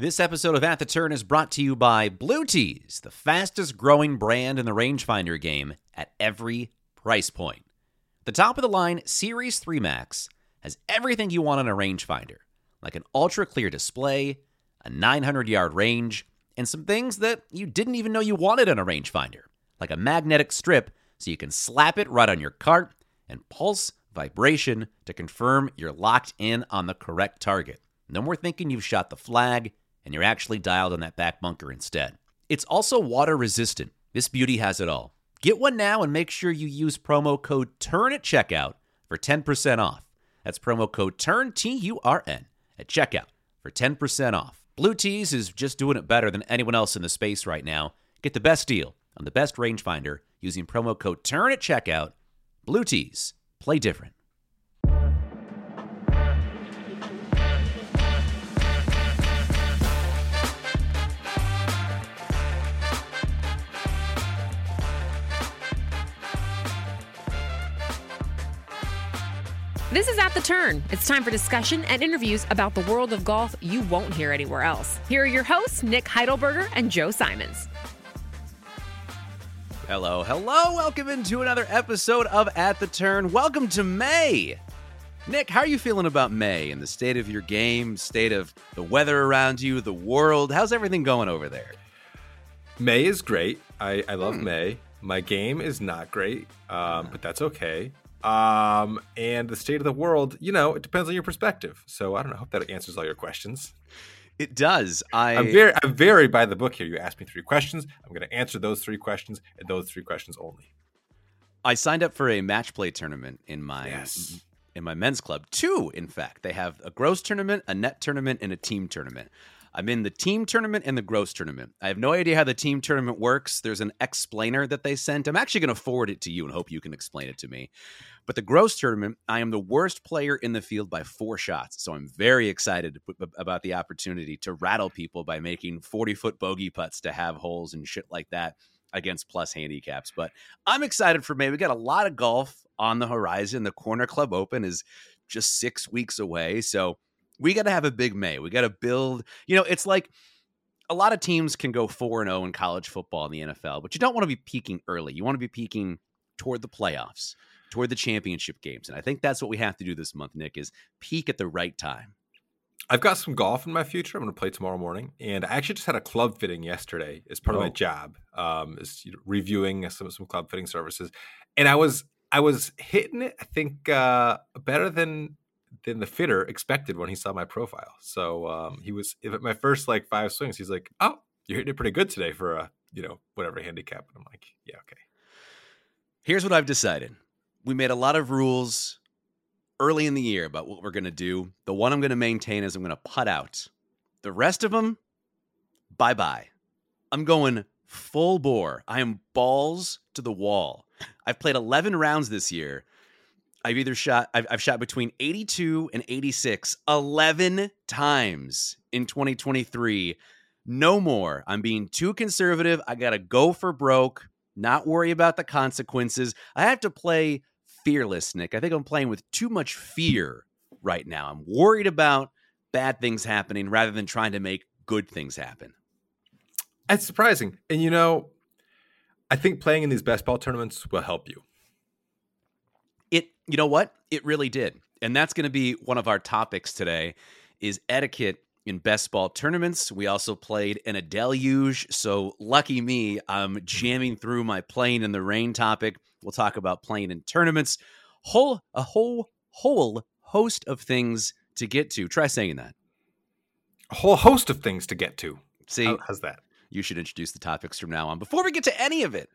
This episode of At the Turn is brought to you by Blue Tees, the fastest growing brand in the rangefinder game at every price point. The top of the line Series 3 Max has everything you want on a rangefinder, like an ultra clear display, a 900 yard range, and some things that you didn't even know you wanted on a rangefinder, like a magnetic strip so you can slap it right on your cart and pulse vibration to confirm you're locked in on the correct target. No more thinking you've shot the flag and you're actually dialed on that back bunker instead. It's also water resistant. This beauty has it all. Get one now and make sure you use promo code TURN at checkout for 10% off. That's promo code TURN, T U R N, at checkout for 10% off. Blue Tees is just doing it better than anyone else in the space right now. Get the best deal on the best rangefinder using promo code TURN at checkout. Blue Tees, play different. This is At the Turn. It's time for discussion and interviews about the world of golf you won't hear anywhere else. Here are your hosts, Nick Heidelberger and Joe Simons. Hello, hello. Welcome into another episode of At the Turn. Welcome to May. Nick, how are you feeling about May and the state of your game, state of the weather around you, the world? How's everything going over there? May is great. I, I love May. My game is not great, um, but that's okay. Um, and the state of the world, you know, it depends on your perspective. So I don't know. I hope that answers all your questions. It does. I I'm very, I'm very by the book here. You asked me three questions. I'm going to answer those three questions and those three questions only. I signed up for a match play tournament in my Yes. in my men's club. Two, in fact. They have a gross tournament, a net tournament, and a team tournament. I'm in the team tournament and the gross tournament. I have no idea how the team tournament works. There's an explainer that they sent. I'm actually going to forward it to you and hope you can explain it to me. But the gross tournament, I am the worst player in the field by four shots. So I'm very excited about the opportunity to rattle people by making 40 foot bogey putts to have holes and shit like that against plus handicaps. But I'm excited for May. We got a lot of golf on the horizon. The Corner Club Open is just six weeks away. So we got to have a big May. We got to build, you know, it's like a lot of teams can go 4 and 0 in college football in the NFL, but you don't want to be peaking early. You want to be peaking toward the playoffs, toward the championship games. And I think that's what we have to do this month, Nick, is peak at the right time. I've got some golf in my future. I'm going to play tomorrow morning, and I actually just had a club fitting yesterday as part of my Oh. job. Um, is you know, reviewing some some club fitting services, and I was I was hitting it. I think uh, better than than the fitter expected when he saw my profile. So um, he was at my first like five swings. He's like, "Oh, you're hitting it pretty good today for a you know whatever handicap." And I'm like, "Yeah, okay." Here's what I've decided. We made a lot of rules early in the year about what we're going to do. The one I'm going to maintain is I'm going to putt out. The rest of them, bye bye. I'm going full bore. I am balls to the wall. I've played 11 rounds this year. I've either shot, I've, I've shot between 82 and 86 11 times in 2023. No more. I'm being too conservative. I got to go for broke, not worry about the consequences. I have to play fearless, Nick. I think I'm playing with too much fear right now. I'm worried about bad things happening rather than trying to make good things happen. It's surprising, and you know, I think playing in these best ball tournaments will help you. You know what? It really did. And that's going to be one of our topics today is etiquette in best ball tournaments. We also played in a deluge, so lucky me, I'm jamming through my playing in the rain topic. We'll talk about playing in tournaments. Whole a whole whole host of things to get to. Try saying that. A whole host of things to get to. See, How- how's that? you should introduce the topics from now on. Before we get to any of it,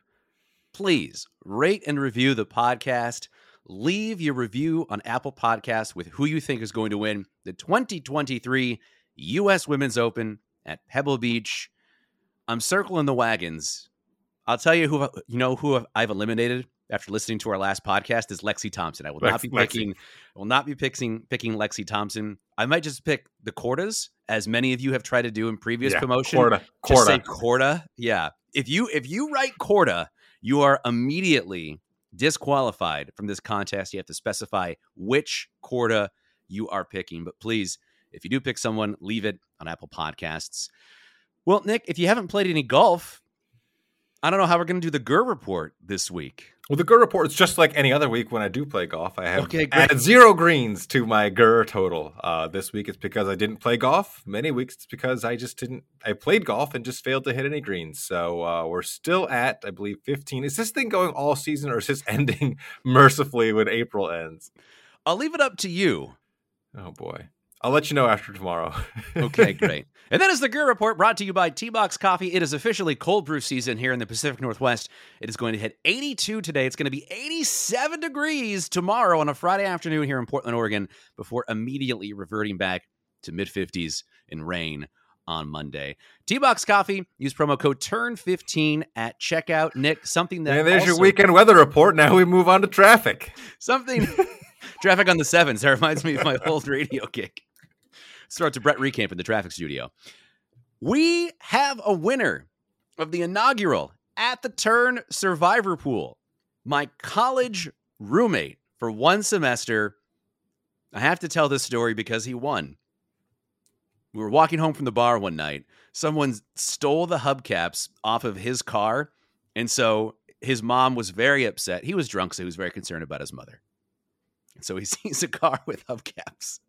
please rate and review the podcast. Leave your review on Apple Podcasts with who you think is going to win the 2023 U.S. Women's Open at Pebble Beach. I'm circling the wagons. I'll tell you who you know who I've eliminated after listening to our last podcast is Lexi Thompson. I will not be picking I will not be picking picking Lexi Thompson. I might just pick the Kordas, as many of you have tried to do in previous Yeah, promotion. Korda, Just say. Korda. Yeah. If you if you write Korda, you are immediately disqualified from this contest. You have to specify which Korda you are picking. But please, if you do pick someone, leave it on Apple Podcasts. Well, Nick, if you haven't played any golf, I don't know how we're going to do the Gur report this week. Well, the GUR report is just like any other week when I do play golf. I have Okay, added zero greens to my GUR total. Uh, this week it's because I didn't play golf. Many weeks it's because I just didn't. I played golf and just failed to hit any greens. So uh, we're still at, I believe, 15. Is this thing going all season or is this ending mercifully when April ends? I'll leave it up to you. Oh boy, I'll let you know after tomorrow. Okay, great. And that is the Gear Report brought to you by T Box Coffee. It is officially cold brew season here in the Pacific Northwest. It is going to hit 82 today. It's going to be 87 degrees tomorrow on a Friday afternoon here in Portland, Oregon, before immediately reverting back to mid 50s and rain on Monday. T Box Coffee, use promo code TURN15 at checkout. Nick, something that and there's your weekend weather report. Now we move on to traffic. Something traffic on the sevens. That reminds me of my old radio gig. Starts to Brett Recamp in the traffic studio. We have a winner of the inaugural At the Turn Survivor Pool. My college roommate for one semester. I have to tell this story because he won. We were walking home from the bar one night. Someone stole the hubcaps off of his car. And so his mom was very upset. He was drunk, so he was very concerned about his mother. And so he sees a car with hubcaps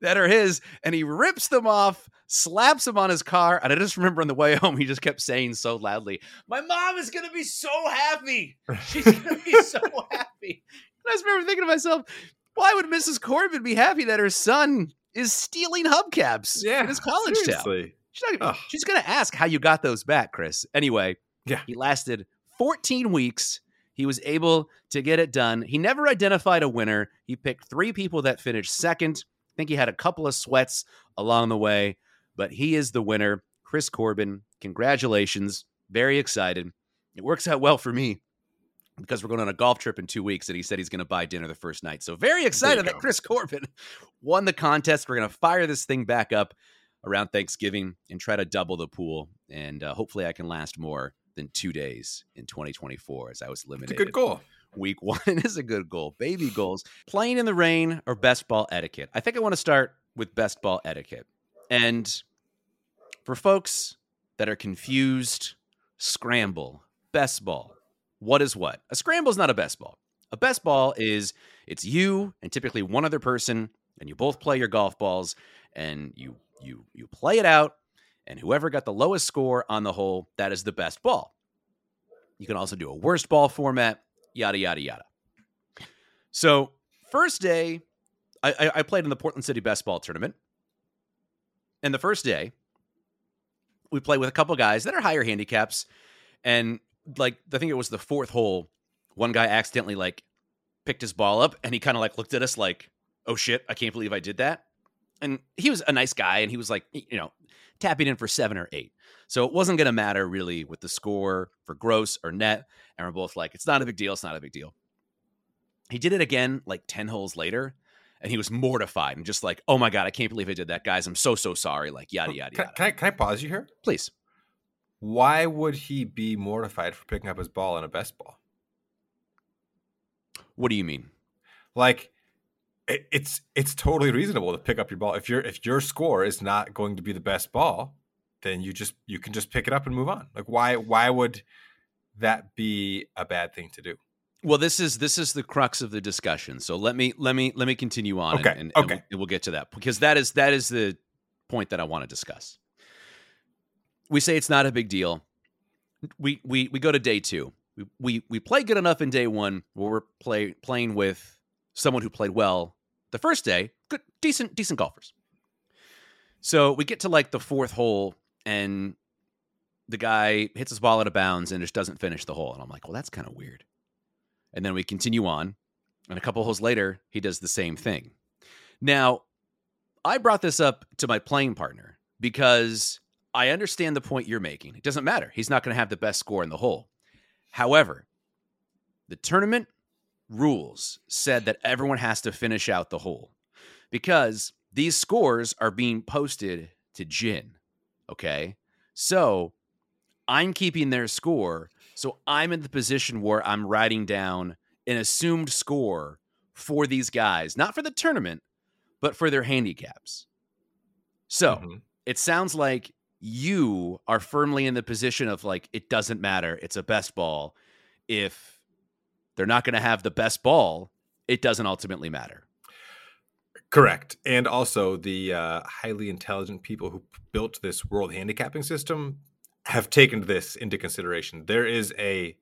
that are his, and he rips them off, slaps them on his car. And I just remember on the way home, he just kept saying so loudly, My mom is going to be so happy. She's going to be so happy. And I just remember thinking to myself, why would Mrs. Corbin be happy that her son is stealing hubcaps yeah, in his college town? seriously. She's, not, she's going to ask how you got those back, Chris. Anyway, Yeah. he lasted 14 weeks. He was able to get it done. He never identified a winner. He picked three people that finished second. I think he had a couple of sweats along the way, but he is the winner. Chris Corbin, congratulations. Very excited. It works out well for me because we're going on a golf trip in two weeks, and he said he's going to buy dinner the first night. So very excited that. Chris Corbin won the contest. We're going to fire this thing back up around Thanksgiving and try to double the pool. And uh, hopefully, I can last more than two days in 2024 as I was limited. It's a good goal. Week one is a good goal. Baby goals. Playing in the rain or best ball etiquette. I think I want to start with best ball etiquette. And for folks that are confused, scramble, best ball. What is what? A scramble is not a best ball. A best ball is it's you and typically one other person, and you both play your golf balls, and you you you play it out, and whoever got the lowest score on the hole, that is the best ball. You can also do a worst ball format, yada yada yada. So first day, I, I, played in the Portland City Best Ball Tournament, and the first day, we played with a couple guys that are higher handicaps, and like I think it was the fourth hole, one guy accidentally like picked his ball up, and he kind of like looked at us like, "Oh shit, I can't believe I did that." And he was a nice guy, and he was like, you know, tapping in for seven or eight. So it wasn't going to matter really with the score for gross or net. And we're both like, it's not a big deal. It's not a big deal. He did it again like 10 holes later. And he was mortified and just like, oh my God, I can't believe I did that, guys. I'm so, so sorry. Like, yada, yada, Can, yada. can I, can I pause you here? Please. Why would he be mortified for picking up his ball in a best ball? What do you mean? Like, it, it's it's totally reasonable to pick up your ball if your if your score is not going to be the best ball, then you just you can just pick it up and move on. Like, why why would that be a bad thing to do? Well, this is this is the crux of the discussion. So let me let me let me continue on. Okay, And, and, okay. And we'll, we'll get to that because that is that is the point that I want to discuss. We say it's not a big deal. We we we go to day two. We we we play good enough in day one where we're play playing with someone who played well the first day. Good, decent decent golfers. So we get to like the fourth hole and the guy hits his ball out of bounds and just doesn't finish the hole. And I'm like, well, that's kind of weird. And then we continue on. And a couple holes later, he does the same thing. Now, I brought this up to my playing partner because I understand the point you're making. It doesn't matter. He's not going to have the best score in the hole. However, the tournament rules said that everyone has to finish out the hole because these scores are being posted to GHIN. Okay. So I'm keeping their score. So I'm in the position where I'm writing down an assumed score for these guys, not for the tournament, but for their handicaps. So Mhm. it sounds like you are firmly in the position of like, it doesn't matter. It's a best ball. If they're not going to have the best ball, it doesn't ultimately matter. Correct. And also, the uh, highly intelligent people who built this world handicapping system have taken this into consideration. There is a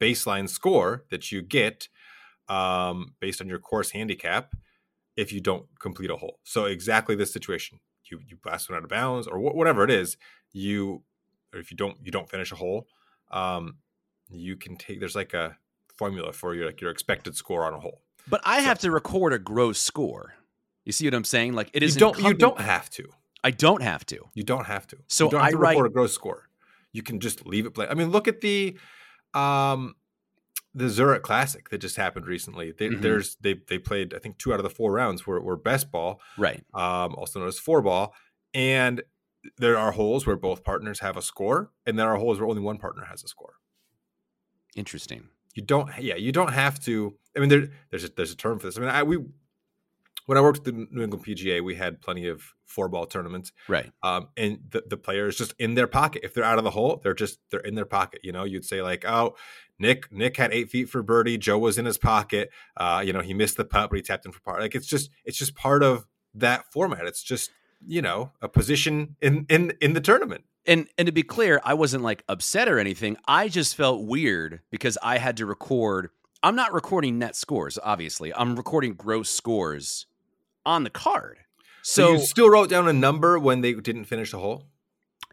baseline score that you get um, based on your course handicap if you don't complete a hole. So, exactly this situation you, you blast one out of bounds or wh- whatever it is, you, or if you don't, you don't finish a hole, um, you can take, there's like a formula for your, like your expected score on a hole. But I have to record a gross score. You see what I'm saying? Like it is. You don't, you don't have to. I don't have to. You don't have to. So you don't have I to write- report a gross score. You can just leave it blank. I mean, look at the um the Zurich Classic that just happened recently. They, Mhm. There's they they played I think two out of the four rounds were, were best ball, Right. um, also known as four ball, and there are holes where both partners have a score, and there are holes where only one partner has a score. Interesting. You don't, yeah, you don't have to. I mean, there, there's a, there's a term for this. I mean, I we when I worked at the New England PGA, we had plenty of four ball tournaments, Right. um, and the, the player is just in their pocket. If they're out of the hole, they're just they're in their pocket. You know, you'd say like, oh, Nick Nick had eight feet for birdie. Joe was in his pocket. Uh, you know, he missed the putt, but he tapped in for par. Like it's just it's just part of that format. It's just you know a position in in in the tournament. And and to be clear, I wasn't like upset or anything. I just felt weird because I had to record. I'm not recording net scores, obviously. I'm recording gross scores on the card. So, So, you still wrote down a number when they didn't finish the hole.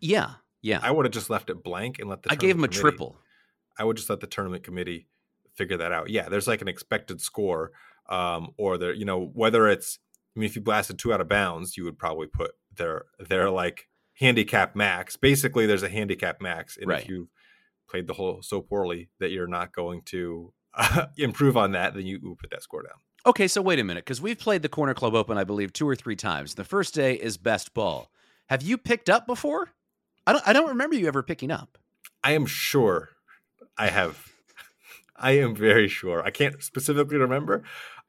yeah, yeah. I would have just left it blank and let the. I gave him a triple. I would just let the tournament committee figure that out. Yeah, there's like an expected score, um, or there, you know, whether it's. I mean, if you blasted two out of bounds, you would probably put their their like handicap max. Basically, there's a handicap max, and Right. if you played the hole so poorly that you're not going to improve on that, then you put that score down. Okay, so wait a minute, because we've played the Corner Club Open, I believe, two or three times. The first day is best ball. Have you picked up before? I don't. I don't remember you ever picking up. I am sure I have. I am very sure. I can't specifically remember.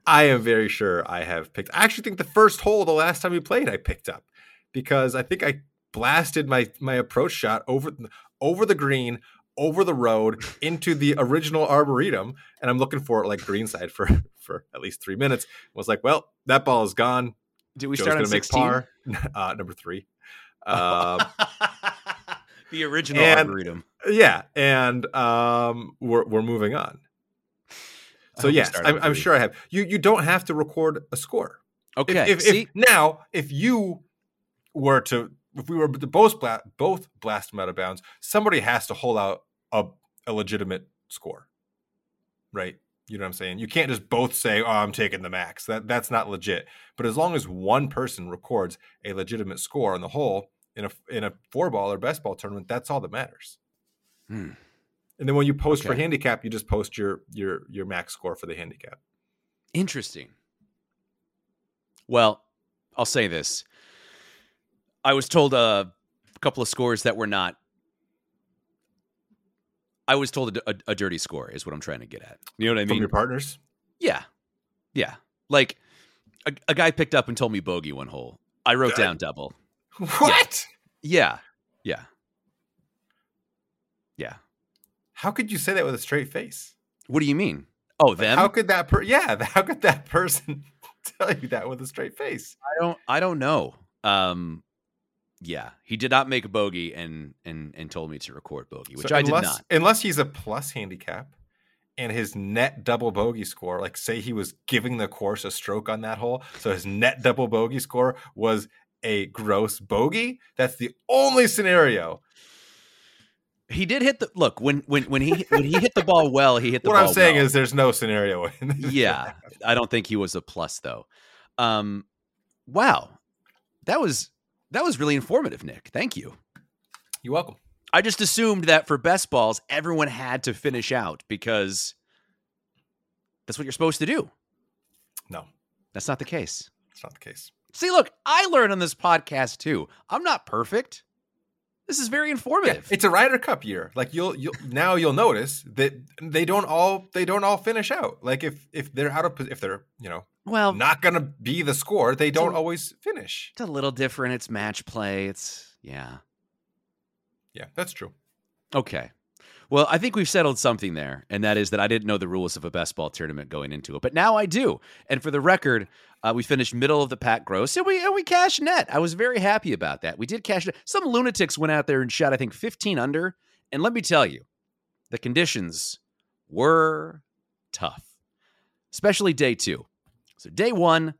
I am very sure I have picked. I actually think the first hole, the last time we played, I picked up because I think I blasted my my approach shot over over the green, over the road into the original arboretum, and I'm looking for it like greenside for for at least three minutes. I was like, well, that ball is gone. Did we Joe's start on make 16? par. Uh, number three. Um, the original and- arboretum. yeah and um we're, we're moving on so yes I'm, I'm sure i have you you don't have to record a score Okay. if, if, see, now if you were to if we were to both bla- both blast them out of bounds somebody has to hold out a, a legitimate score right you know what i'm saying you can't just both say oh i'm taking the max that that's not legit but as long as one person records a legitimate score on the hole in a in a four ball or best ball tournament that's all that matters Hmm. and then when you post for handicap, you just post your your your max score for the handicap. Interesting. Well, I'll say this. I was told a couple of scores that were not. I was told a, a, a dirty score is what I'm trying to get at. You know what I From mean? your partners. Yeah, yeah. Like a, a guy picked up and told me bogey one hole. I wrote down double. What? Yeah, yeah, yeah. How could you say that with a straight face? What do you mean? Oh, them? How could that per yeah, how could that person tell you that with a straight face? I don't. I don't know. Um, yeah, he did not make a bogey and and and told me to record bogey, which So I did unless, not. Unless he's a plus handicap and his net double bogey score, like say he was giving the course a stroke on that hole, so his net double bogey score was a gross bogey, that's the only scenario. He did hit the look when when when he when he hit the ball well. He hit the ball. what. I'm saying well. is there's no scenario in this. yeah, I don't think he was a plus though. Um, wow, that was that was really informative, Nick. Thank you. You're welcome. I just assumed that for best balls, everyone had to finish out because that's what you're supposed to do. No, That's not the case. it's not the case. See, look, I learn on this podcast too. I'm not perfect. This is very Yeah, informative. it's a Ryder Cup year. Like you'll you'll now you'll notice that they don't all they don't all finish out. Like if if they're out of if they're you know well, not gonna be the score, they don't a- always finish. it's a little different. It's match play. It's yeah. Yeah, that's true. Okay. Well, I think we've settled something there, and that is that I didn't know the rules of a best ball tournament going into it, but now I do. And for the record, uh, we finished middle of the pack gross, and we and we cashed net. I was very happy about that. We did cash net. Some lunatics went out there and shot, I think, 15 under. And let me tell you, the conditions were tough, especially day two. So day one,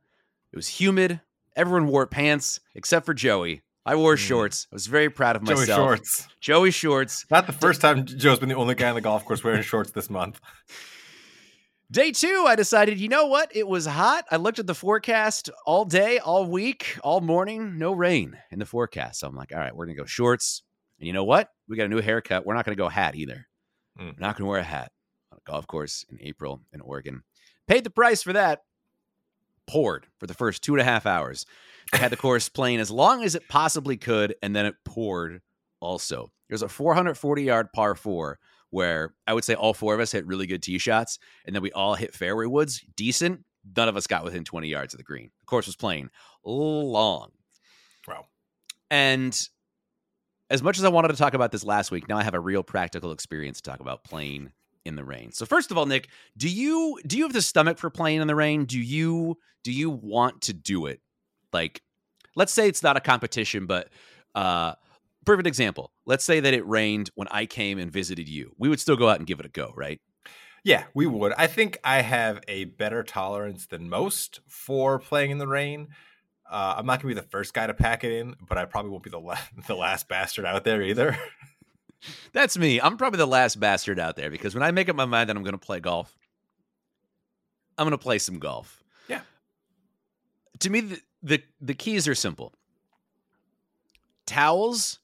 it was humid. Everyone wore pants except for Joey. I wore Mm. shorts. I was very proud of myself. Joey shorts. Joey shorts. Not the first time Joe's been the only guy on the golf course wearing shorts this month. Day two, I decided, you know what? It was hot. I looked at the forecast all day, all week, all morning, no rain in the forecast. So I'm like, all right, we're going to go shorts. And you know what? We got a new haircut. We're not going to go hat either. Mm. We're not going to wear a hat on a golf course in April in Oregon. Paid the price for that. Poured for the first two and a half hours. They had the course playing as long as it possibly could, and then it poured also. There's a 440 yard par four where I would say all four of us hit really good tee shots, and then we all hit fairway woods decent. None of us got within 20 yards of the green. The course was playing long. Wow. And as much as I wanted to talk about this last week, now I have a real practical experience to talk about playing in the rain. So first of all, Nick, do you do you have the stomach for playing in the rain? Do you do you want to do it? Like let's say it's not a competition, but uh perfect example. Let's say that it rained when I came and visited you. We would still go out and give it a go, right? Yeah, we would. I think I have a better tolerance than most for playing in the rain. Uh, I'm not gonna be the first guy to pack it in, but I probably won't be the la- the last bastard out there either. That's me. I'm probably the last bastard out there because when I make up my mind that I'm going to play golf, I'm going to play some golf. Yeah. To me, the, the the keys are simple: towels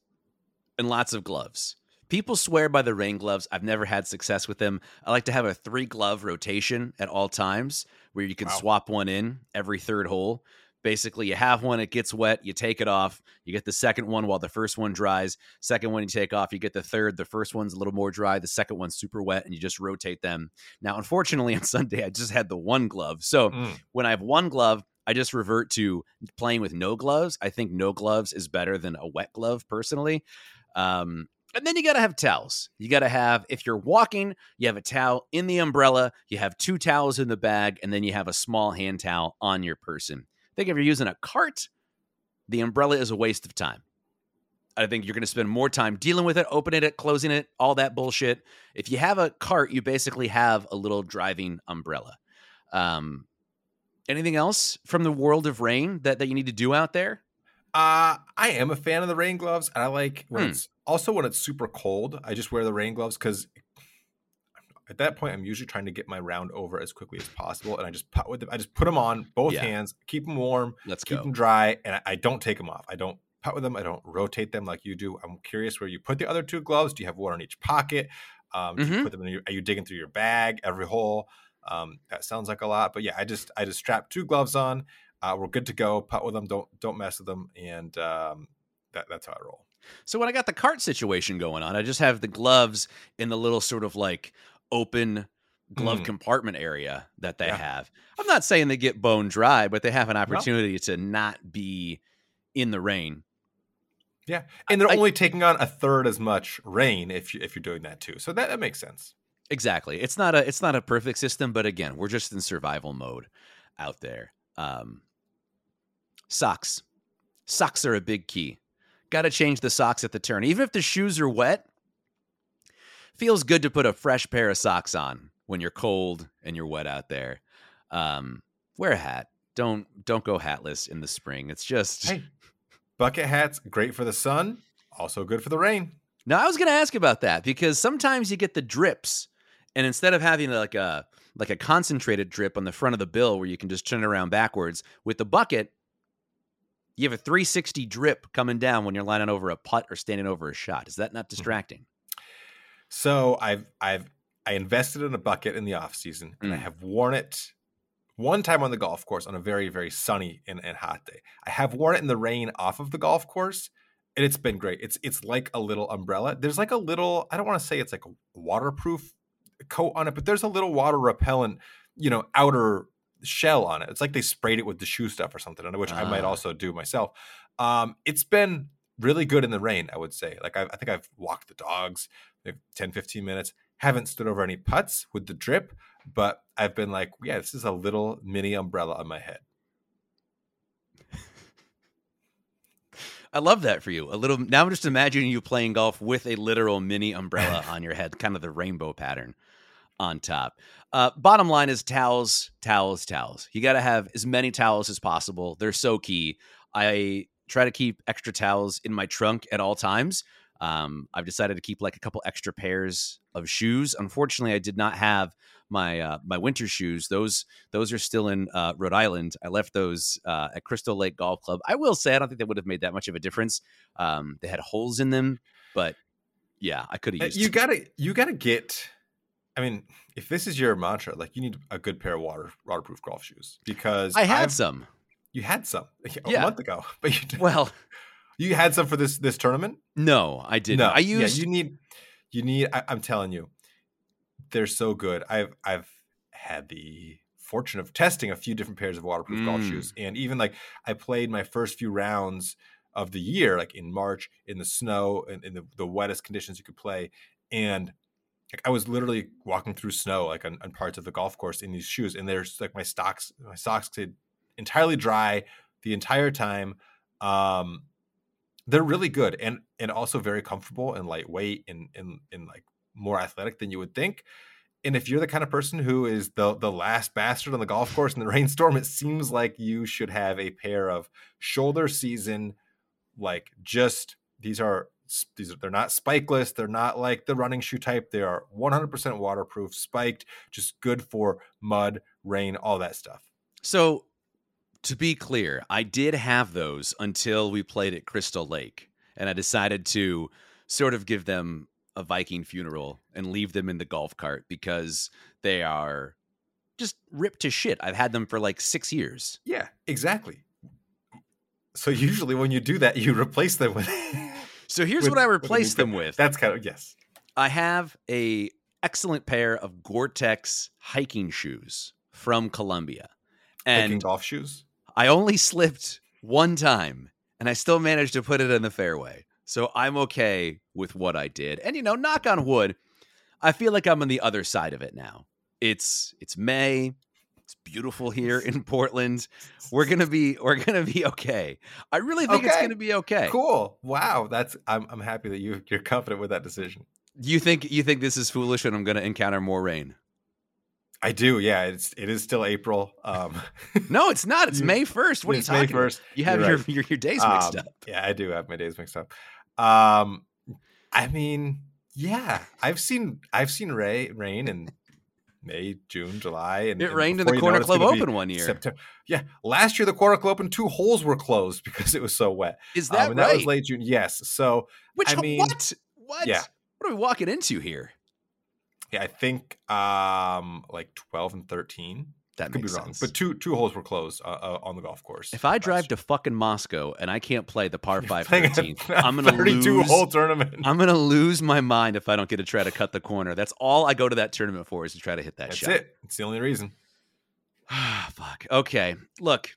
and lots of gloves. People swear by the rain gloves. I've never had success with them. I like to have a three glove rotation at all times where you can Wow. swap one in every third hole. Basically, you have one, it gets wet, you take it off, you get the second one while the first one dries. Second one you take off, you get the third. The first one's a little more dry, the second one's super wet, and you just rotate them. Now, unfortunately, on Sunday, I just had the one glove. So Mm. when I have one glove, I just revert to playing with no gloves. I think no gloves is better than a wet glove, personally. Um, and then you got to have towels. You got to have, if you're walking, you have a towel in the umbrella, you have two towels in the bag, and then you have a small hand towel on your person. Think if you're using a cart, the umbrella is a waste of time. I think you're going to spend more time dealing with it, opening it, closing it, all that bullshit. If you have a cart, you basically have a little driving umbrella. Um, anything else from the world of rain that, that you need to do out there? Uh, I am a fan of the rain gloves, and I like when Hmm. it's also when it's super cold. I just wear the rain gloves because at that point I'm usually trying to get my round over as quickly as possible, and I just put with them. I just put them on both Yeah. hands, keep them warm, Let's keep go. them dry, and I, I don't take them off. I don't put with them. I don't rotate them like you do. I'm curious where you put the other two gloves. Do you have one in each pocket? Um, do you put them in your, are you digging through your bag every hole? Um, that sounds like a lot, but yeah, I just I just strap two gloves on. Uh, we're good to go. Putt with them. Don't don't mess with them, and um, that that's how I roll. So when I got the cart situation going on, I just have the gloves in the little sort of like open glove Mm. compartment area that they Yeah. have. I'm not saying they get bone dry, but they have an opportunity to not be in the rain. Yeah, and they're I- only taking on a third as much rain if you if you're doing that too. So that, that makes sense. Exactly. It's not a it's not a perfect system, but again, we're just in survival mode out there. Um socks. Socks are a big key. Got to change the socks at the turn. Even if the shoes are wet, feels good to put a fresh pair of socks on when you're cold and you're wet out there. Um wear a hat. Don't don't go hatless in the spring. It's just Hey, bucket hats great for the sun, also good for the rain. Now I was going to ask about that because sometimes you get the drips, and instead of having like a like a concentrated drip on the front of the bill where you can just turn it around backwards with the bucket, you have a 360 drip coming down when you're lining over a putt or standing over a shot. Is that not Mm-hmm. distracting? So I've I've I invested in a bucket in the off season, and I Mm. have worn it one time on the golf course on a very very sunny and, and hot day. I have worn it in the rain off of the golf course, and it's been great. It's it's like a little umbrella. There's like a little I don't want to say it's like a waterproof coat on it, but there's a little water repellent, you know, outer shell on it. It's like they sprayed it with the shoe stuff or something, which I might Ah. also do myself. Um, it's been really good in the rain, I would say. Like I, I think I've walked the dogs like 10, 15 minutes. Haven't stood over any putts with the drip, but I've been like, yeah, this is a little mini umbrella on my head. I love that for you. A little now I'm just imagining you playing golf with a literal mini umbrella on your head, kind of the rainbow pattern on top. Uh, bottom line is towels, towels, towels. You got to have as many towels as possible. They're so key. I try to keep extra towels in my trunk at all times. Um, I've decided to keep like a couple extra pairs of shoes. Unfortunately, I did not have my uh, my winter shoes. Those those are still in uh, Rhode Island. I left those uh, at Crystal Lake Golf Club. I will say I don't think they would have made that much of a difference. Um, they had holes in them, but yeah, I could have Uh, used. You gotta you gotta get I mean, if this is your mantra, like you need a good pair of water waterproof golf shoes because I had I've- some. You had some a Yeah. month ago, but you didn't. Well, you had some for this this tournament. no, I didn't. No, I used. Yeah, you need, you need. I, I'm telling you, they're so good. I've I've had the fortune of testing a few different pairs of waterproof golf Mm. shoes, and even like I played my first few rounds of the year, like in March in the snow and in the, the wettest conditions you could play, and like I was literally walking through snow like on, on parts of the golf course in these shoes, and there's like my socks, my socks stayed entirely dry the entire time. Um, they're really good and and also very comfortable and lightweight and and and like more athletic than you would think. And if you're the kind of person who is the the last bastard on the golf course in the rainstorm, it seems like you should have a pair of shoulder season, like just these are these are they're not spikeless, they're not like the running shoe type. They are 100% waterproof, spiked, just good for mud, rain, all that stuff. So, to be clear, I did have those until we played at Crystal Lake, and I decided to sort of give them a Viking funeral and leave them in the golf cart because they are just ripped to shit. I've had them for like six years. Yeah, exactly. So usually when you do that, you replace them with. So here's with- what I replaced them with. That's kind of yes. I have a excellent pair of Gore-Tex hiking shoes from Columbia, Hiking and golf shoes. I only slipped one time, and I still managed to put it in the fairway. So I'm okay with what I did. And you know, knock on wood, I feel like I'm on the other side of it now. It's it's May. It's beautiful here in Portland. We're gonna be we're gonna be okay. I really think it's gonna be okay. Cool. Wow. That's I'm I'm happy that you you're confident with that decision. You think you think this is foolish and I'm gonna encounter more rain? I do. Yeah. It's it is still April. Um, No, it's not. It's May first. What are you May talking about? 1st. You have your, right. your your days mixed Um, up. Yeah, I do have my days mixed up. Um, I mean, yeah, I've seen I've seen Ray rain in May, June, July, and It and rained in the Corner Club Open one year. September. Yeah, last year the Corner Club Open two holes were closed because it was so wet. Is Um, that and right? That was late June. Yes. So Which I mean, what? What? yeah. What are we walking into here? Yeah, I think um like twelve and thirteen. That Could be makes wrong, sense. but two two holes were closed uh, uh, on the golf course. if I drive year. to fucking Moscow and I can't play the par five Playing a- 13th, a I'm gonna 32 lose. hole tournament. I'm gonna lose my mind if I don't get to try to cut the corner. That's all I go to that tournament for is to try to hit that That's shot. it. It's the only reason. Ah, fuck. Okay. Look,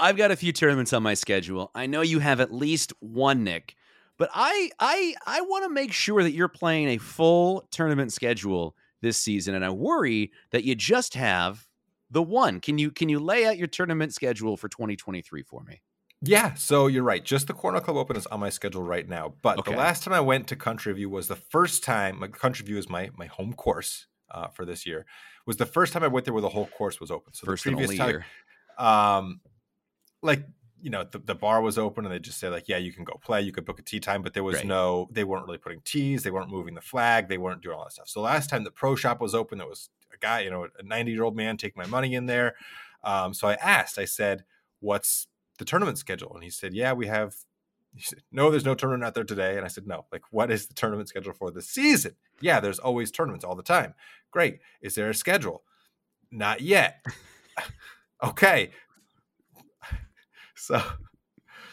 I've got a few tournaments on my schedule. I know you have at least one, Nick, but I I I want to make sure that you're playing a full tournament schedule this season, and I worry that you just have the one. Can you can you lay out your tournament schedule for 2023 for me? Yeah, so you're right. Just the Corner Club Open is on my schedule right now. But Okay. the last time I went to Country View was the first time. My Country View is my my home course uh, for this year. Was the first time I went there where the whole course was open. So First the and previous only time, year. um, like you know, the, the bar was open and they just say like, yeah, you can go play, you could book a tee time, but there was Great. no, they weren't really putting tees, they weren't moving the flag, they weren't doing all that stuff. So last time the pro shop was open, there was a guy, you know, a 90 year old man taking my money in there. Um, so I asked, I said, what's the tournament schedule. And he said, Yeah, we have. He said, No, there's no tournament out there today. And I said, No, like, what is the tournament schedule for the season? Yeah, there's always tournaments all the time. Great. Is there a schedule? Not yet. okay. So,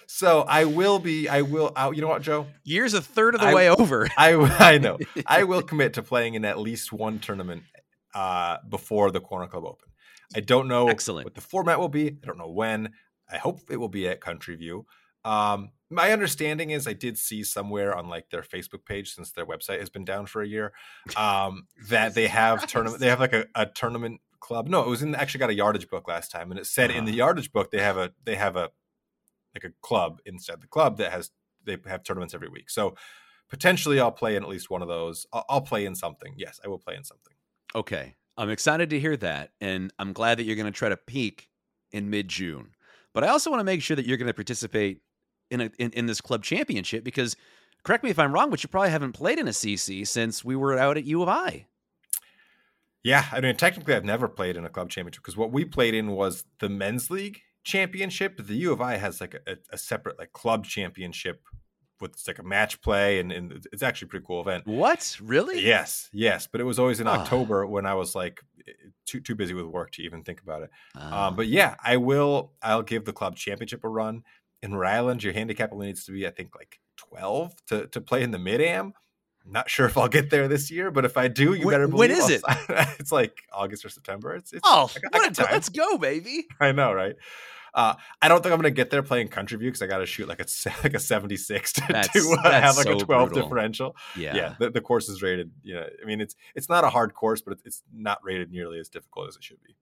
so I will be. I will. I, you know what, Joe? Year's a third of the I- way over. I I know. I will commit to playing in at least one tournament uh, before the Corner Club Open. I don't know Excellent. what the format will be. I don't know when. I hope it will be at Country View. Um, my understanding is I did see somewhere on like their Facebook page since their website has been down for a year um, that they have tournament. They have like a, a tournament club. No, it was in actually got a yardage book last time, and it said in the Uh-huh. yardage book they have a they have a like a club inside the club that has they have tournaments every week. So potentially I'll play in at least one of those. I'll, I'll play in something. Yes, I will play in something. Okay. I'm excited to hear that. And I'm glad that you're going to try to peak in mid June. But I also want to make sure that you're going to participate in, a, in, in this club championship because, correct me if I'm wrong, but you probably haven't played in a CC since we were out at U of I. Yeah, I mean technically I've never played in a club championship because what we played in was the men's league championship. The U of I has like a, a separate like club championship with like a match play and, and it's actually a pretty cool event. What? Really? Yes, yes, but it was always in Ah. October when I was like too too busy with work to even think about it. Ah. Um, but yeah, I will. I'll give the club championship a run. In Rhode Island, your handicap only needs to be, I think, like twelve to to play in the mid am. Not sure if I'll get there this year, but if I do, you When- better when believe. is I'll- it's like August or September. It's, it's oh, I what got a- time. let's go, baby. I know, right? Uh, I don't think I'm going to get there playing Country View because I got to shoot like a like a 76 to, to uh, have like so a 12 brutal. differential. Yeah. Yeah, the, the course is rated. Yeah, I mean it's it's not a hard course, but it's, it's not rated nearly as difficult as it should be.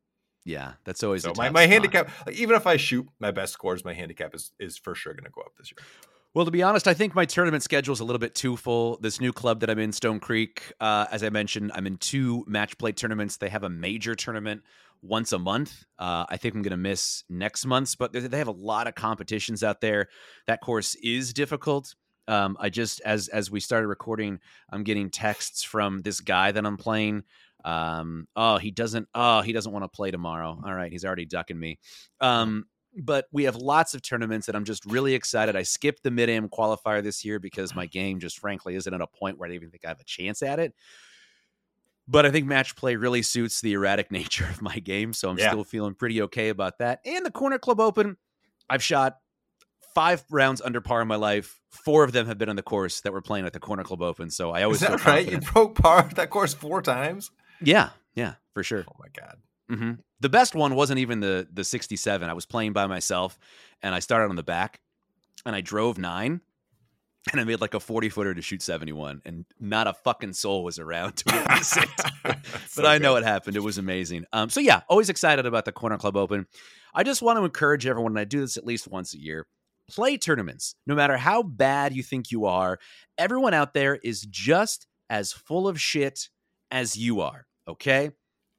Yeah. That's always So my, my spot. handicap, like, even if I shoot my best scores, my handicap is is for sure going to go up this year. Well, to be honest, I think my tournament schedule is a little bit too full. This new club that I'm in, Stone Creek, uh, as I mentioned, I'm in two match play tournaments. They have a major tournament once a month. Uh, I think I'm going to miss next month's, but they have a lot of competitions out there. That course is difficult. Um, I just as as we started recording, I'm getting texts from this guy that I'm playing. Um, oh, he doesn't. Oh, he doesn't want to play tomorrow. All right, he's already ducking me. Um, but we have lots of tournaments that I'm just really excited. I skipped the mid am qualifier this year because my ah. game just frankly isn't at a point where I even think I have a chance at it. But I think match play really suits the erratic nature of my game, so I'm Yeah. still feeling pretty okay about that. And the Corner Club Open, I've shot five rounds under par in my life. Four of them have been on the course that we're playing at the Corner Club Open, so I always Is feel that right? You broke par at that course four times. Yeah, yeah, for sure. Oh my god! Hmm The best one wasn't even the the 67. I was playing by myself, and I started on the back, and I drove nine, and I made like a 40 footer to shoot 71, and not a fucking soul was around to witness it. But so I know good. it happened. It was amazing. Um, so yeah, always excited about the Corner Club Open. I just want to encourage everyone, and I do this at least once a year. Play tournaments, no matter how bad you think you are. Everyone out there is just as full of shit as you are. Okay,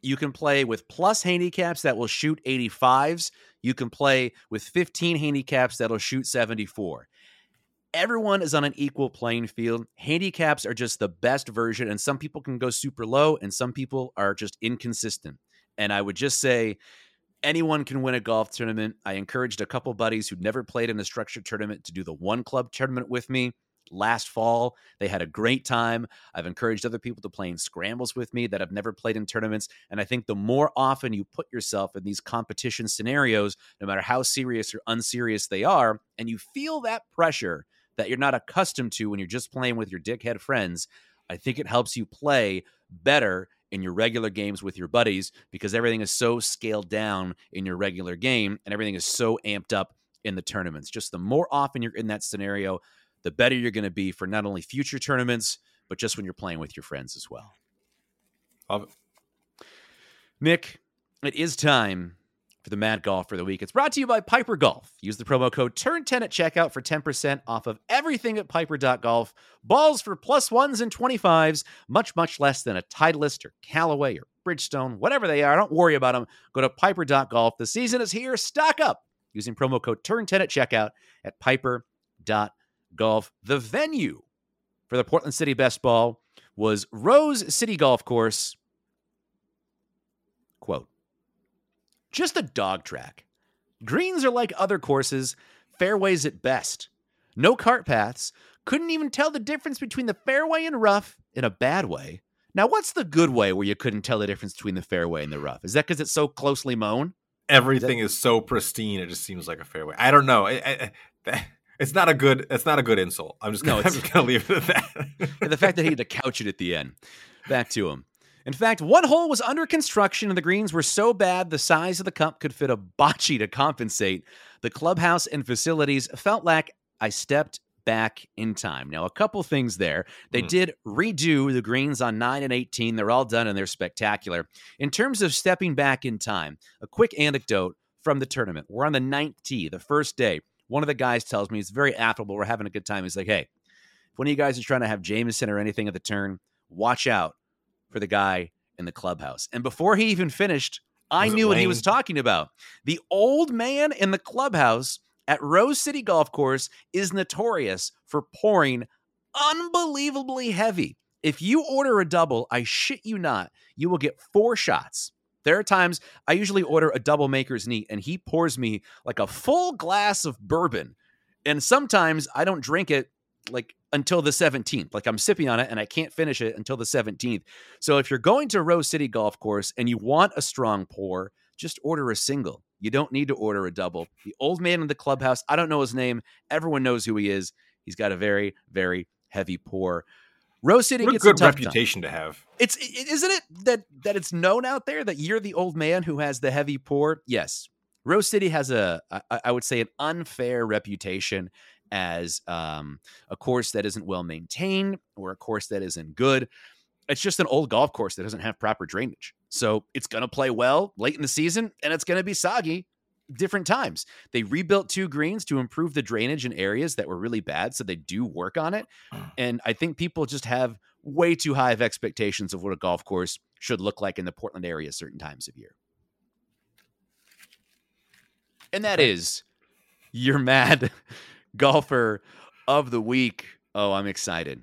you can play with plus handicaps that will shoot 85s. You can play with 15 handicaps that'll shoot 74 everyone is on an equal playing field. Handicaps are just the best version, and some people can go super low, and some people are just inconsistent. And I would just say anyone can win a golf tournament. I encouraged a couple buddies who'd never played in a structured tournament to do the one club tournament with me last fall. They had a great time. I've encouraged other people to play in scrambles with me that have never played in tournaments. And I think the more often you put yourself in these competition scenarios, no matter how serious or unserious they are, and you feel that pressure that you're not accustomed to when you're just playing with your dickhead friends, I think it helps you play better in your regular games with your buddies because everything is so scaled down in your regular game and everything is so amped up in the tournaments. Just the more often you're in that scenario, the better you're going to be for not only future tournaments, but just when you're playing with your friends as well. Love it. Nick, it is time for the Mad Golf for the week. It's brought to you by Piper Golf. Use the promo code TURN10 at checkout for 10% off of everything at piper.golf. Balls for plus ones and 25s, much, much less than a Titleist or Callaway or Bridgestone, whatever they are. Don't worry about them. Go to piper.golf. The season is here. Stock up using promo code TURN10 at checkout at piper.golf. The venue for the Portland City Best Ball was Rose City Golf Course. Quote, just a dog track. Greens are like other courses, fairways at best. No cart paths. Couldn't even tell the difference between the fairway and rough in a bad way. Now, what's the good way where you couldn't tell the difference between the fairway and the rough? Is that because it's so closely mown? Everything is so pristine; it just seems like a fairway. I don't know. I, I, it's not a good. It's not a good insult. I'm just gonna, no, I'm just gonna leave it at that. the fact that he had to couch it at the end. Back to him. In fact, one hole was under construction and the greens were so bad the size of the cup could fit a bocce to compensate. The clubhouse and facilities felt like I stepped back in time. Now, a couple things there. They mm. did redo the greens on 9 and 18. They're all done and they're spectacular. In terms of stepping back in time, a quick anecdote from the tournament. We're on the ninth tee, the first day. One of the guys tells me he's very affable. We're having a good time. He's like, hey, if one of you guys is trying to have Jameson or anything at the turn, watch out for the guy in the clubhouse. And before he even finished, I knew what he was talking about. The old man in the clubhouse at Rose City Golf Course is notorious for pouring unbelievably heavy. If you order a double, I shit you not, you will get four shots. There are times I usually order a double maker's neat and he pours me like a full glass of bourbon. And sometimes I don't drink it like until the 17th. Like I'm sipping on it and I can't finish it until the 17th. So if you're going to Rose City Golf Course and you want a strong pour, just order a single. You don't need to order a double. The old man in the clubhouse, I don't know his name. Everyone knows who he is. He's got a very, very heavy pour. Rose City what gets a good a reputation time. to have. It's isn't it that that it's known out there that you're the old man who has the heavy pour? Yes. Rose City has a, I, I would say, an unfair reputation as um, a course that isn't well maintained or a course that isn't good. It's just an old golf course that doesn't have proper drainage. So it's going to play well late in the season and it's going to be soggy different times. They rebuilt two greens to improve the drainage in areas that were really bad. So they do work on it. And I think people just have way too high of expectations of what a golf course should look like in the Portland area certain times of year. And that is your mad golfer of the week. Oh, I'm excited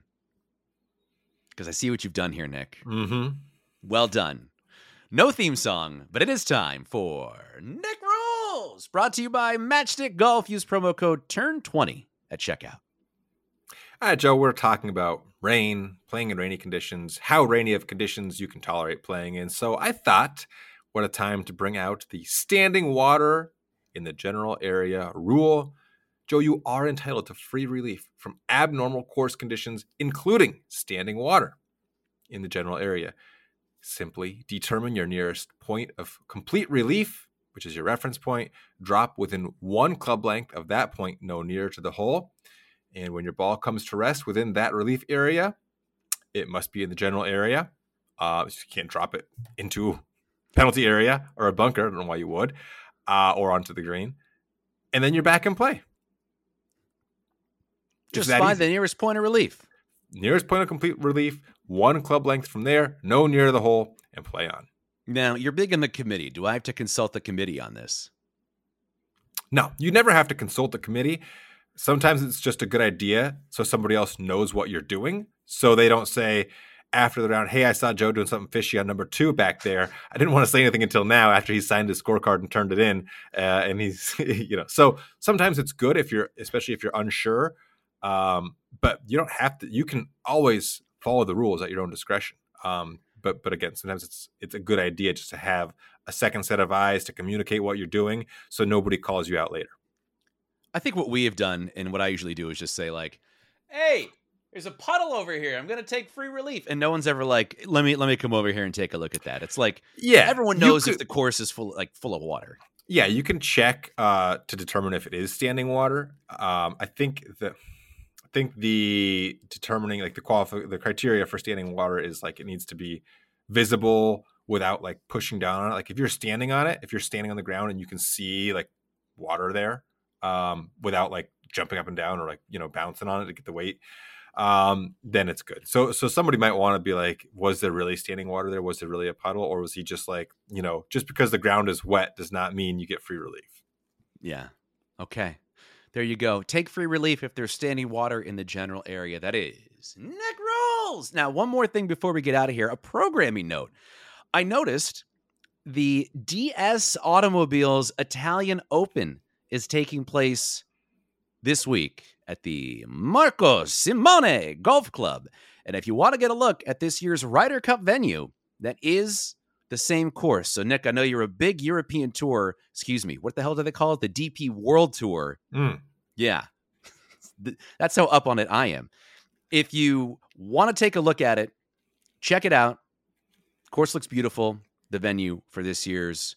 because I see what you've done here, Nick. Mm-hmm. Well done. No theme song, but it is time for Nick Rules, brought to you by Matchstick Golf. Use promo code TURN20 at checkout. All right, Joe, we're talking about rain, playing in rainy conditions, how rainy of conditions you can tolerate playing in. So I thought, what a time to bring out the standing water in the general area rule. Joe, you are entitled to free relief from abnormal course conditions, including standing water in the general area. Simply determine your nearest point of complete relief, which is your reference point, drop within one club length of that point, no nearer to the hole. And when your ball comes to rest within that relief area, it must be in the general area. Uh, you can't drop it into penalty area or a bunker. I don't know why you would, uh, or onto the green. And then you're back in play. Just find easy. the nearest point of relief. Nearest point of complete relief, one club length from there, no near the hole, and play on. Now, you're big in the committee. Do I have to consult the committee on this? No, you never have to consult the committee. Sometimes it's just a good idea so somebody else knows what you're doing. So they don't say after the round, hey, I saw Joe doing something fishy on number two back there. I didn't want to say anything until now after he signed his scorecard and turned it in. Uh, and he's, you know, so sometimes it's good if you're, especially if you're unsure um, but you don't have to. You can always follow the rules at your own discretion. Um, but but again, sometimes it's it's a good idea just to have a second set of eyes to communicate what you're doing, so nobody calls you out later. I think what we have done and what I usually do is just say like, "Hey, there's a puddle over here. I'm gonna take free relief," and no one's ever like, "Let me let me come over here and take a look at that." It's like, yeah, everyone knows could, if the course is full like full of water. Yeah, you can check uh, to determine if it is standing water. Um, I think that think the determining like the qualify the criteria for standing water is like it needs to be visible without like pushing down on it. Like if you're standing on it, if you're standing on the ground and you can see like water there, um, without like jumping up and down or like you know bouncing on it to get the weight, um, then it's good. So so somebody might want to be like, was there really standing water there? Was there really a puddle, or was he just like you know just because the ground is wet does not mean you get free relief? Yeah. Okay. There you go. Take free relief if there's standing water in the general area. That is Nick Rules. Now, one more thing before we get out of here a programming note. I noticed the DS Automobiles Italian Open is taking place this week at the Marco Simone Golf Club. And if you want to get a look at this year's Ryder Cup venue, that is the same course. So, Nick, I know you're a big European tour. Excuse me. What the hell do they call it? The DP World Tour. Mm. Yeah. That's how up on it I am. If you want to take a look at it, check it out. Course looks beautiful. The venue for this year's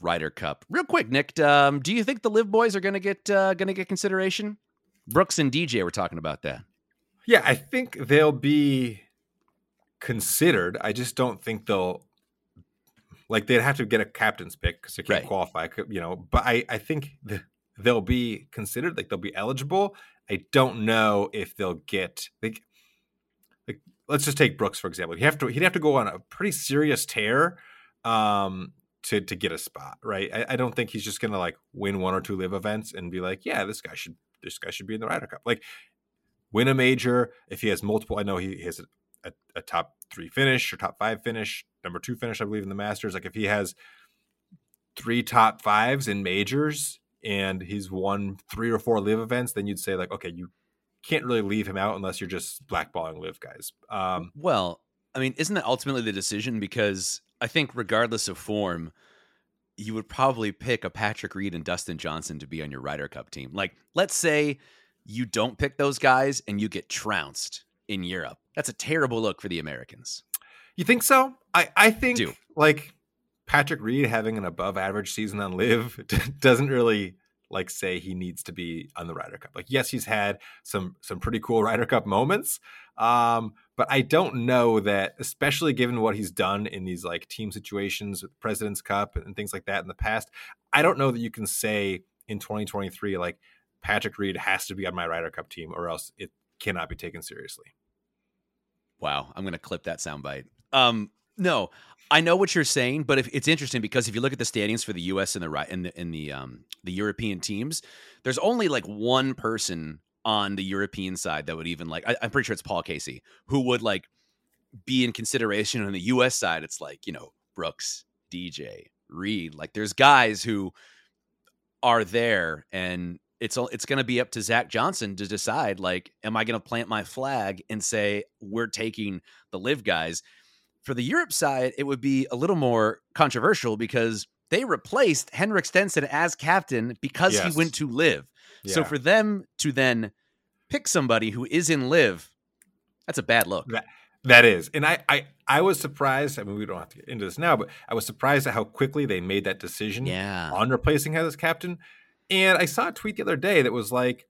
Ryder Cup. Real quick, Nick, um, do you think the LIV Boys are going to get uh, going to get consideration? Brooks and DJ were talking about that. Yeah, I think they'll be considered. I just don't think they'll like they'd have to get a captain's pick because they can't Right. qualify. You know, but I I think th- they'll be considered. Like they'll be eligible. I don't know if they'll get like like let's just take Brooks for example. He have to he'd have to go on a pretty serious tear um to to get a spot, right? I, I don't think he's just gonna like win one or two LIV events and be like, yeah, this guy should this guy should be in the Ryder Cup. Like win a major if he has multiple. I know he has a, a, a top three finish or top five finish, number two finish, I believe, in the Masters. Like if he has three top fives in majors and he's won three or four LIV events, then you'd say like, okay, you can't really leave him out unless you're just blackballing LIV guys. Um, Well, I mean, isn't that ultimately the decision? Because I think, regardless of form, you would probably pick a Patrick Reed and Dustin Johnson to be on your Ryder Cup team. Like, let's say you don't pick those guys and you get trounced in Europe. That's a terrible look for the Americans. You think so? I I think Do. like Patrick Reed having an above average season on LIV doesn't really like say he needs to be on the Ryder Cup. Like yes, he's had some some pretty cool Ryder Cup moments. Um, but I don't know that, especially given what he's done in these like team situations with President's Cup and things like that in the past, I don't know that you can say in 2023 like Patrick Reed has to be on my Ryder Cup team or else it cannot be taken seriously. Wow, I'm going to clip that soundbite. Um, no, I know what you're saying, but if, it's interesting because if you look at the standings for the U.S. and the right in the the um the European teams, there's only like one person on the European side that would even like. I, I'm pretty sure it's Paul Casey who would like be in consideration on the U.S. side. It's like you know Brooks, DJ, Reed. Like there's guys who are there and it's all it's going to be up to Zach Johnson to decide like am I going to plant my flag and say we're taking the LIV guys for the Europe side it would be a little more controversial because they replaced Henrik Stenson as captain because Yes. he went to LIV so for them to then pick somebody who is in LIV that's a bad look That that is, and I, I I was surprised. I mean, we don't have to get into this now, but I was surprised at how quickly they made that decision yeah on replacing him as captain. And I saw a tweet the other day that was like,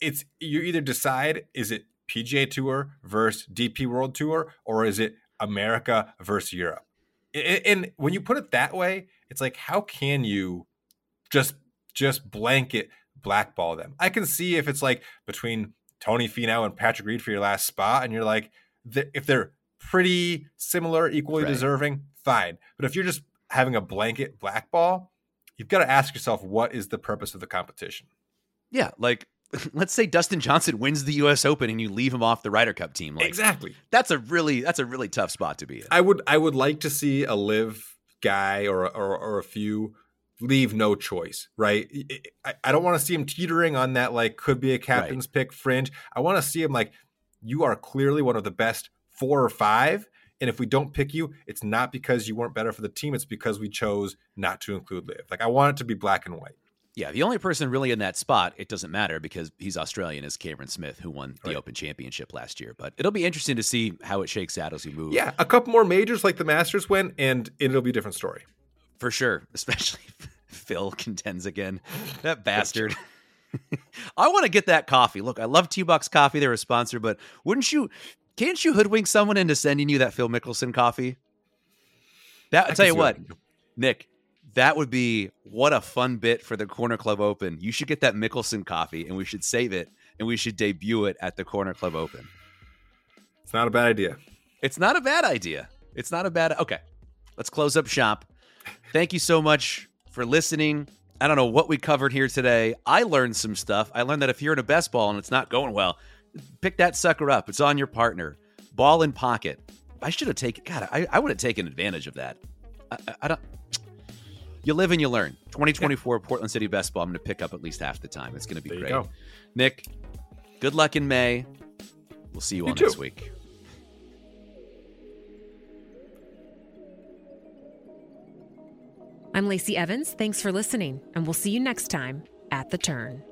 "It's you either decide is it PGA Tour versus DP World Tour, or is it America versus Europe?" And when you put it that way, it's like, how can you just just blanket blackball them? I can see if it's like between Tony Finau and Patrick Reed for your last spot, and you're like, if they're pretty similar, equally Right. deserving, fine. But if you're just having a blanket blackball, you've got to ask yourself, what is the purpose of the competition? yeah like let's say Dustin Johnson wins the US Open and you leave him off the Ryder Cup team like exactly. that's a really that's a really tough spot to be in I would I would like to see a LIV guy or or, or a few leave no choice, right? I, I don't want to see him teetering on that like could be a captain's pick fringe. I want to see him like you are clearly one of the best four or five. And if we don't pick you, it's not because you weren't better for the team. It's because we chose not to include LIV. Like I want it to be black and white. Yeah, the only person really in that spot, it doesn't matter because he's Australian, is Cameron Smith, who won the Right. Open Championship last year. But it'll be interesting to see how it shakes out as we move. Yeah, a couple more majors like the Masters went, and it'll be a different story. for sure. Especially Phil contends again. That bastard. I want to get that coffee. Look, I love T Box Coffee. They're a sponsor, but wouldn't you? Can't you hoodwink someone into sending you that Phil Mickelson coffee? That I tell you what, I can do. Nick, that would be what a fun bit for the Corner Club Open. You should get that Mickelson coffee, and we should save it, and we should debut it at the Corner Club Open. It's not a bad idea. It's not a bad idea. It's not a bad. Okay, let's close up shop. Thank you so much for listening. I don't know what we covered here today. I learned some stuff. I learned that if you're in a best ball and it's not going well, pick that sucker up. It's on your partner. Ball in pocket. I should have taken. God, I, I would have taken advantage of that. I, I don't. You live and you learn. 2024 Portland City Best Ball. I'm going to pick up at least half the time. It's going to be There you great. go. Nick, good luck in May. We'll see you, You all next week. I'm Lacey Evans. Thanks for listening, and we'll see you next time at the turn.